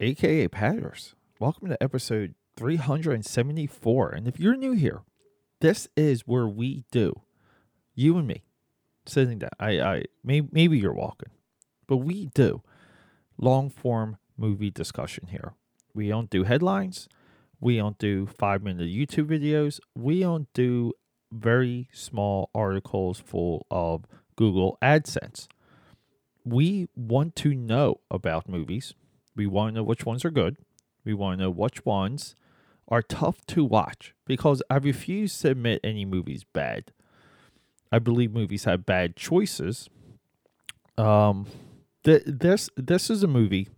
aka Patters. Welcome to episode 374. And if you're new here, this is where we do, you and me, sitting down. I, I maybe, maybe you're walking, but we do long form movie discussion here. We don't do headlines. We don't do five minute YouTube videos. We don't do very small articles full of Google AdSense. We want to know about movies. We want to know which ones are good. We want to know which ones are tough to watch because I refuse to admit any movie's bad. I believe movies have bad choices. Um, th- this this is a movie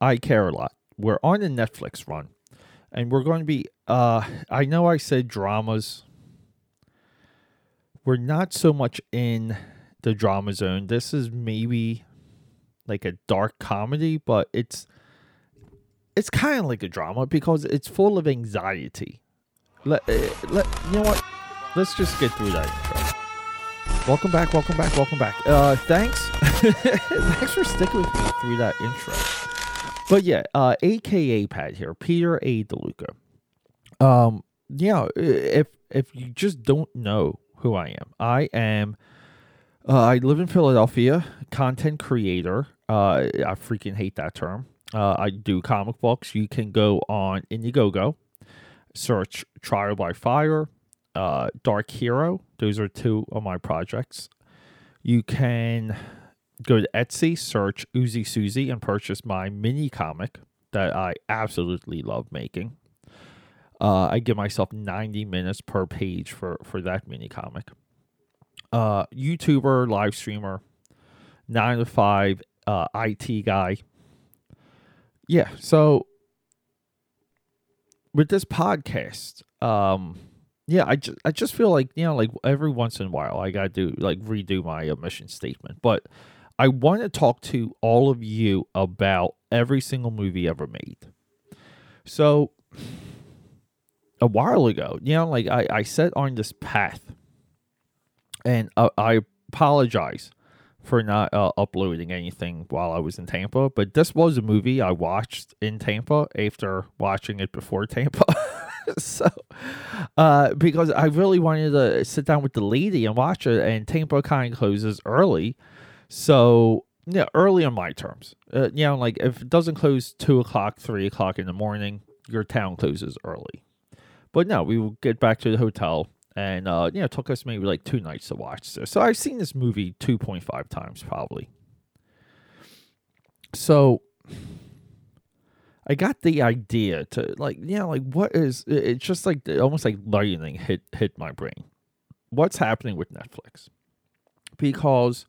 I care a lot. We're on a Netflix run, and we're going to be. Uh, I know I said dramas. We're not so much in the drama zone. This is maybe like a dark comedy, but it's it's kind of like a drama because it's full of anxiety. Let, uh, let you know what? Let's just get through that intro. Welcome back, welcome back, welcome back. Uh, thanks, thanks for sticking with me through that intro. But yeah, uh, AKA Pat here, Peter A. DeLuca. Um, yeah, if if you just don't know who I am, I am. Uh, I live in Philadelphia, content creator. Uh, I freaking hate that term. Uh, I do comic books. You can go on Indiegogo, search Trial by Fire, uh, Dark Hero. Those are two of my projects. You can go to Etsy, search Uzi Susie, and purchase my mini comic that I absolutely love making. Uh, I give myself 90 minutes per page for, for that mini comic. Uh, YouTuber, live streamer, 9 to 5 uh, IT guy. Yeah, so with this podcast, um, yeah, I just I just feel like you know, like every once in a while, I gotta do like redo my uh, mission statement. But I want to talk to all of you about every single movie ever made. So a while ago, you know, like I I set on this path, and uh, I apologize for not uh, uploading anything while I was in Tampa, but this was a movie I watched in Tampa after watching it before Tampa. so, uh, because I really wanted to sit down with the lady and watch it, and Tampa kind of closes early. So, yeah, early on my terms. Uh, you know, like if it doesn't close two o'clock, three o'clock in the morning, your town closes early. But no, we will get back to the hotel and uh, you know, it took us maybe like two nights to watch. So I've seen this movie two point five times probably. So I got the idea to like, you know, like what is it's just like almost like lightning hit hit my brain. What's happening with Netflix? Because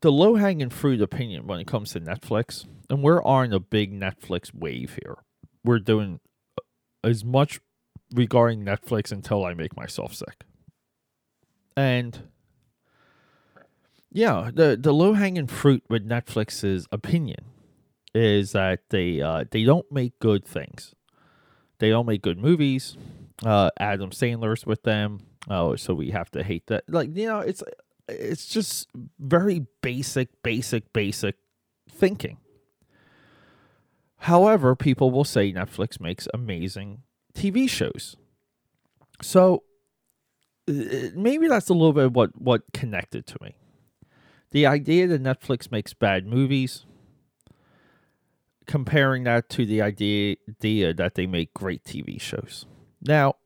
the low hanging fruit opinion when it comes to Netflix, and we're on a big Netflix wave here. We're doing as much regarding Netflix until I make myself sick. And yeah, the the low hanging fruit with Netflix's opinion is that they uh, they don't make good things. They don't make good movies. Uh, Adam Sandler's with them. Oh, so we have to hate that. Like you know, it's it's just very basic, basic, basic thinking. However, people will say Netflix makes amazing TV shows. So uh, maybe that's a little bit what what connected to me. The idea that Netflix makes bad movies, comparing that to the idea, idea that they make great TV shows. Now,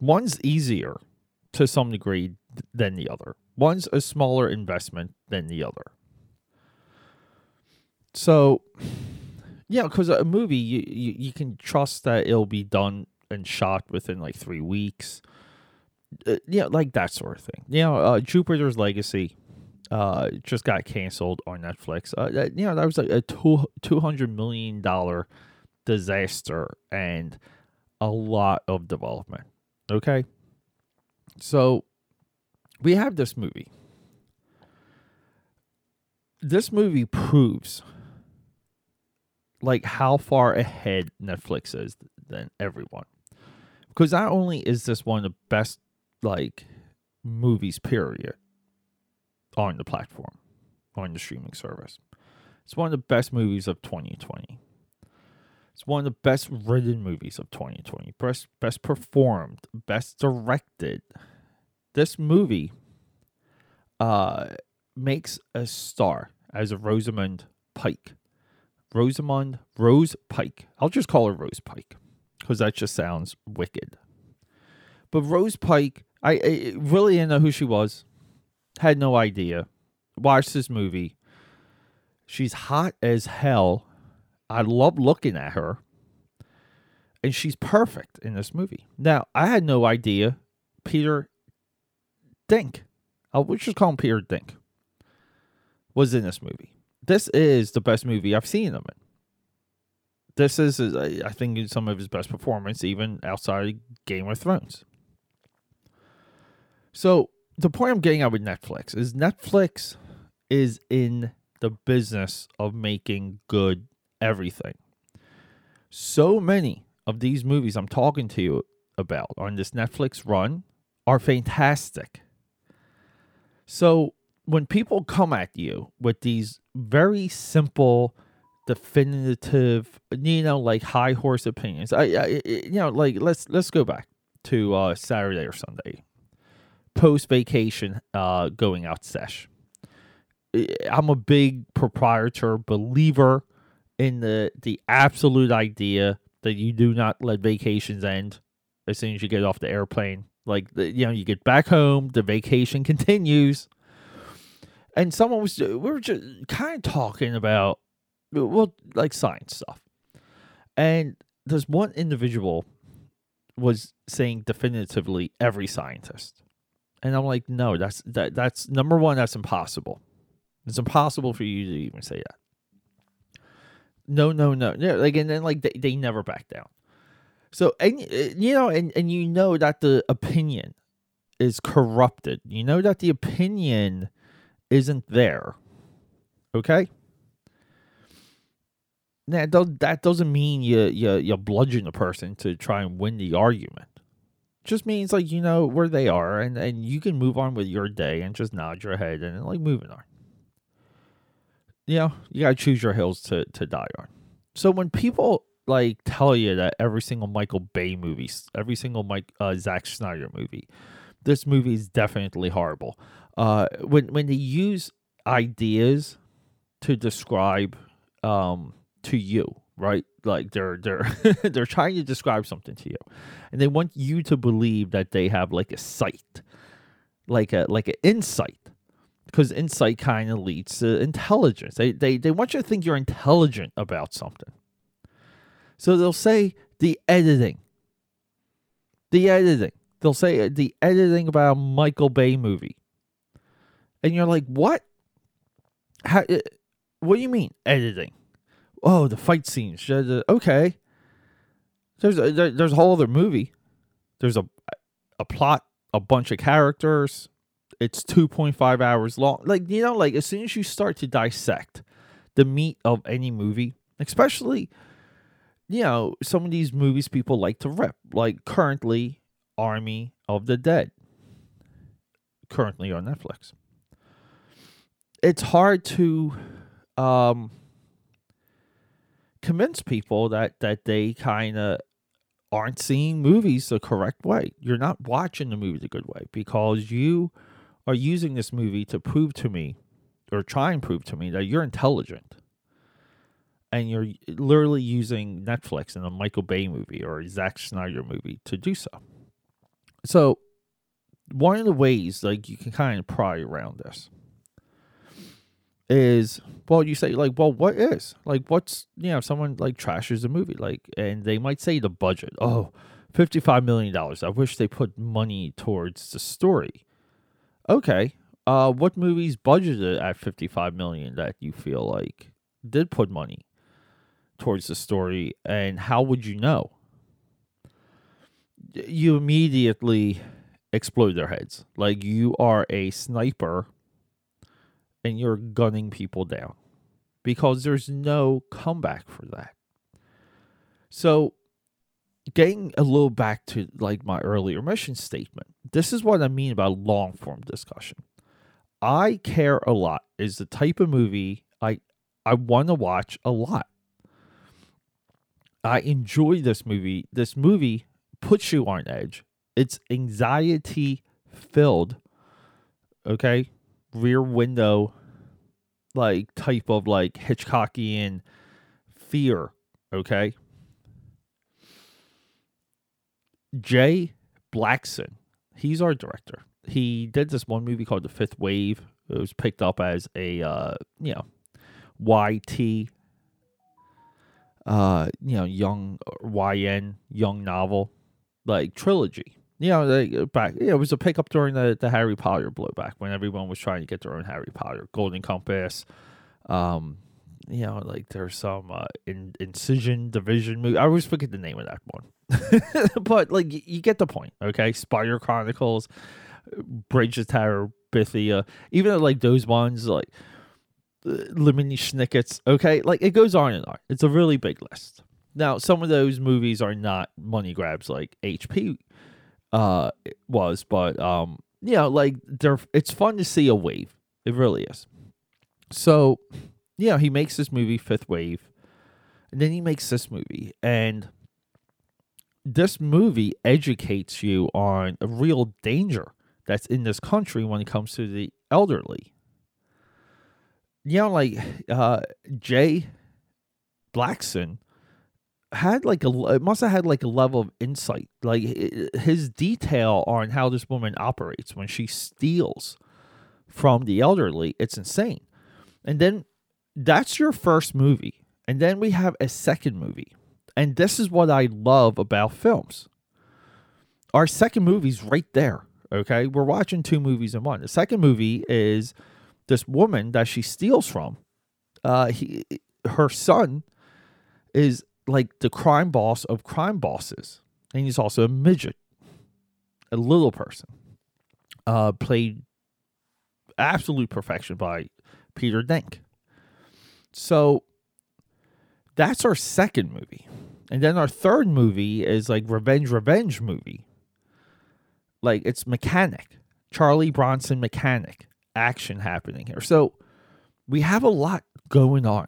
one's easier to some degree than the other. One's a smaller investment than the other. So, yeah, because a movie you, you you can trust that it'll be done and shot within like three weeks. Uh, yeah, like that sort of thing. You know, uh, Jupiter's Legacy uh, just got canceled on Netflix. Uh, that, you know, that was like a two two hundred million dollar disaster and a lot of development. Okay, so we have this movie. This movie proves like how far ahead Netflix is than everyone. Because not only is this one of the best like movies period on the platform, on the streaming service. It's one of the best movies of 2020. It's one of the best written movies of 2020. Best best performed, best directed. This movie uh makes a star as a Rosamund Pike. Rosamund Rose Pike. I'll just call her Rose Pike because that just sounds wicked. But Rose Pike, I, I really didn't know who she was. Had no idea. Watched this movie. She's hot as hell. I love looking at her. And she's perfect in this movie. Now, I had no idea Peter Dink, I'll just call him Peter Dink, was in this movie. This is the best movie I've seen of it. This is, I think, some of his best performance, even outside Game of Thrones. So, the point I'm getting at with Netflix is Netflix is in the business of making good everything. So many of these movies I'm talking to you about on this Netflix run are fantastic. So when people come at you with these very simple, definitive, you know, like high horse opinions, I, I you know, like let's let's go back to uh, Saturday or Sunday, post vacation, uh, going out sesh. I'm a big proprietor believer in the the absolute idea that you do not let vacations end as soon as you get off the airplane. Like you know, you get back home, the vacation continues. And someone was we were just kind of talking about well, like science stuff. And there's one individual was saying definitively every scientist. And I'm like, no, that's that that's number one, that's impossible. It's impossible for you to even say that. No, no, no. Yeah, like and then like they, they never back down. So and uh, you know and and you know that the opinion is corrupted. You know that the opinion isn't there. Okay? Now that doesn't mean you you you bludgeon a person to try and win the argument. Just means like you know where they are and and you can move on with your day and just nod your head and like moving on you know, you gotta choose your hills to to die on. So when people like tell you that every single Michael Bay movie, every single Mike uh, Zack Snyder movie, this movie is definitely horrible. Uh, when when they use ideas to describe um to you, right? Like they're they're they're trying to describe something to you, and they want you to believe that they have like a sight, like a like an insight because insight kind of leads to intelligence. They, they, they want you to think you're intelligent about something. So they'll say the editing. The editing. They'll say the editing about a Michael Bay movie. And you're like, what? How, uh, what do you mean editing? Oh, the fight scenes. Okay. There's a, there's a whole other movie. There's a a plot, a bunch of characters, it's 2.5 hours long. Like, you know, like as soon as you start to dissect the meat of any movie, especially, you know, some of these movies people like to rip, like currently Army of the Dead, currently on Netflix. It's hard to um, convince people that that they kind of aren't seeing movies the correct way. You're not watching the movie the good way because you are using this movie to prove to me or try and prove to me that you're intelligent and you're literally using Netflix and a Michael Bay movie or a Zack Snyder movie to do so. So, one of the ways like you can kind of pry around this is well, you say like, well, what is like what's you know someone like trashes a movie like, and they might say the budget, oh oh, fifty five million dollars. I wish they put money towards the story. Okay. Uh, what movies budgeted at 55 million that you feel like did put money towards the story and how would you know? You immediately explode their heads. Like you are a sniper and you're gunning people down because there's no comeback for that. So getting a little back to like my earlier mission statement, this is what I mean about long form discussion. I care a lot is the type of movie I I want to watch a lot. I enjoy this movie. This movie puts you on edge. It's anxiety filled. Okay? Rear window like type of like Hitchcockian fear, okay? Jay Blackson, he's our director. He did this one movie called The Fifth Wave. It was picked up as a uh, you know, YT uh, you know, young YN young novel like trilogy. You know, they, back yeah, it was a pickup during the, the Harry Potter blowback when everyone was trying to get their own Harry Potter, Golden Compass. Um, you know, like there's some uh, in, incision division movie. I always forget the name of that one, but like you get the point. Okay, Spider Chronicles, Bridge of Terabithia, even like those ones like uh, Lemony Snickets. Okay, like it goes on and on. It's a really big list. Now, some of those movies are not money grabs like HP uh was, but um, you know, like they're it's fun to see a wave. It really is. So, you know, he makes this movie Fifth Wave, and then he makes this movie, and this movie educates you on a real danger that's in this country when it comes to the elderly. You know, like uh, Jay Blackson had like a it must have had like a level of insight like his detail on how this woman operates when she steals from the elderly it's insane. And then that's your first movie and then we have a second movie and this is what i love about films. Our second movie's right there okay? We're watching two movies in one. The second movie is this woman that she steals from uh he her son is like the crime boss of crime bosses, and he's also a midget, a little person. Uh, played absolute perfection by Peter Denk. So that's our second movie. And then our third movie is like Revenge Revenge movie. Like it's mechanic. Charlie Bronson mechanic action happening here. So we have a lot going on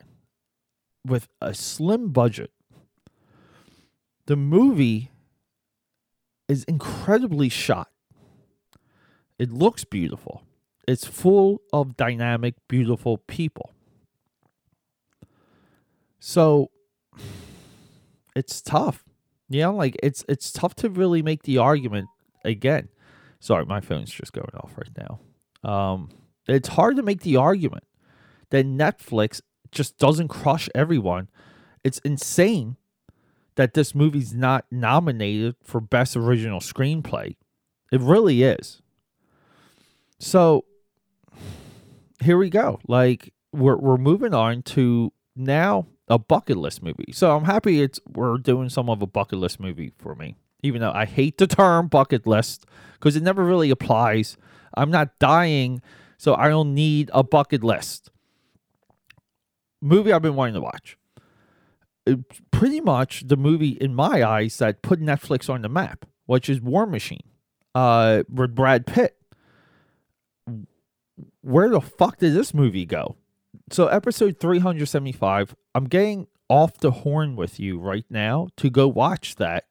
with a slim budget the movie is incredibly shot. It looks beautiful. It's full of dynamic, beautiful people. So it's tough. You know, like it's it's tough to really make the argument again. Sorry, my phone's just going off right now. Um, it's hard to make the argument that Netflix just doesn't crush everyone. It's insane that this movie's not nominated for Best Original Screenplay. It really is. So here we go. Like we're we're moving on to now a bucket list movie. So I'm happy it's we're doing some of a bucket list movie for me. Even though I hate the term bucket list because it never really applies. I'm not dying, so I don't need a bucket list. Movie I've been wanting to watch pretty much the movie in my eyes that put Netflix on the map, which is War Machine, uh, with Brad Pitt. Where the fuck did this movie go? So episode 375, I'm getting off the horn with you right now to go watch that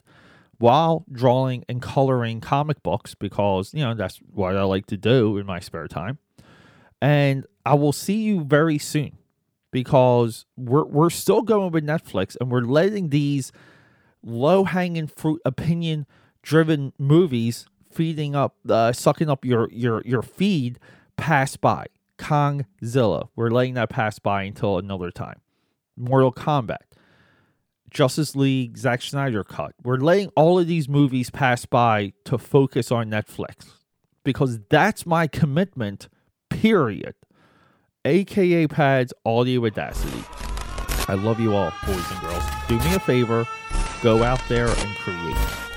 while drawing and coloring comic books because, you know, that's what I like to do in my spare time. And I will see you very soon because we're we're still going with Netflix and we're letting these low hanging fruit opinion driven movies feeding up uh, sucking up your your your feed pass by. Kongzilla. We're letting that pass by until another time. Mortal Kombat. Justice League, Zack Snyder cut. We're letting all of these movies pass by to focus on Netflix because that's my commitment, period aka Pads Audio Audacity. I love you all, boys and girls. Do me a favor, go out there and create.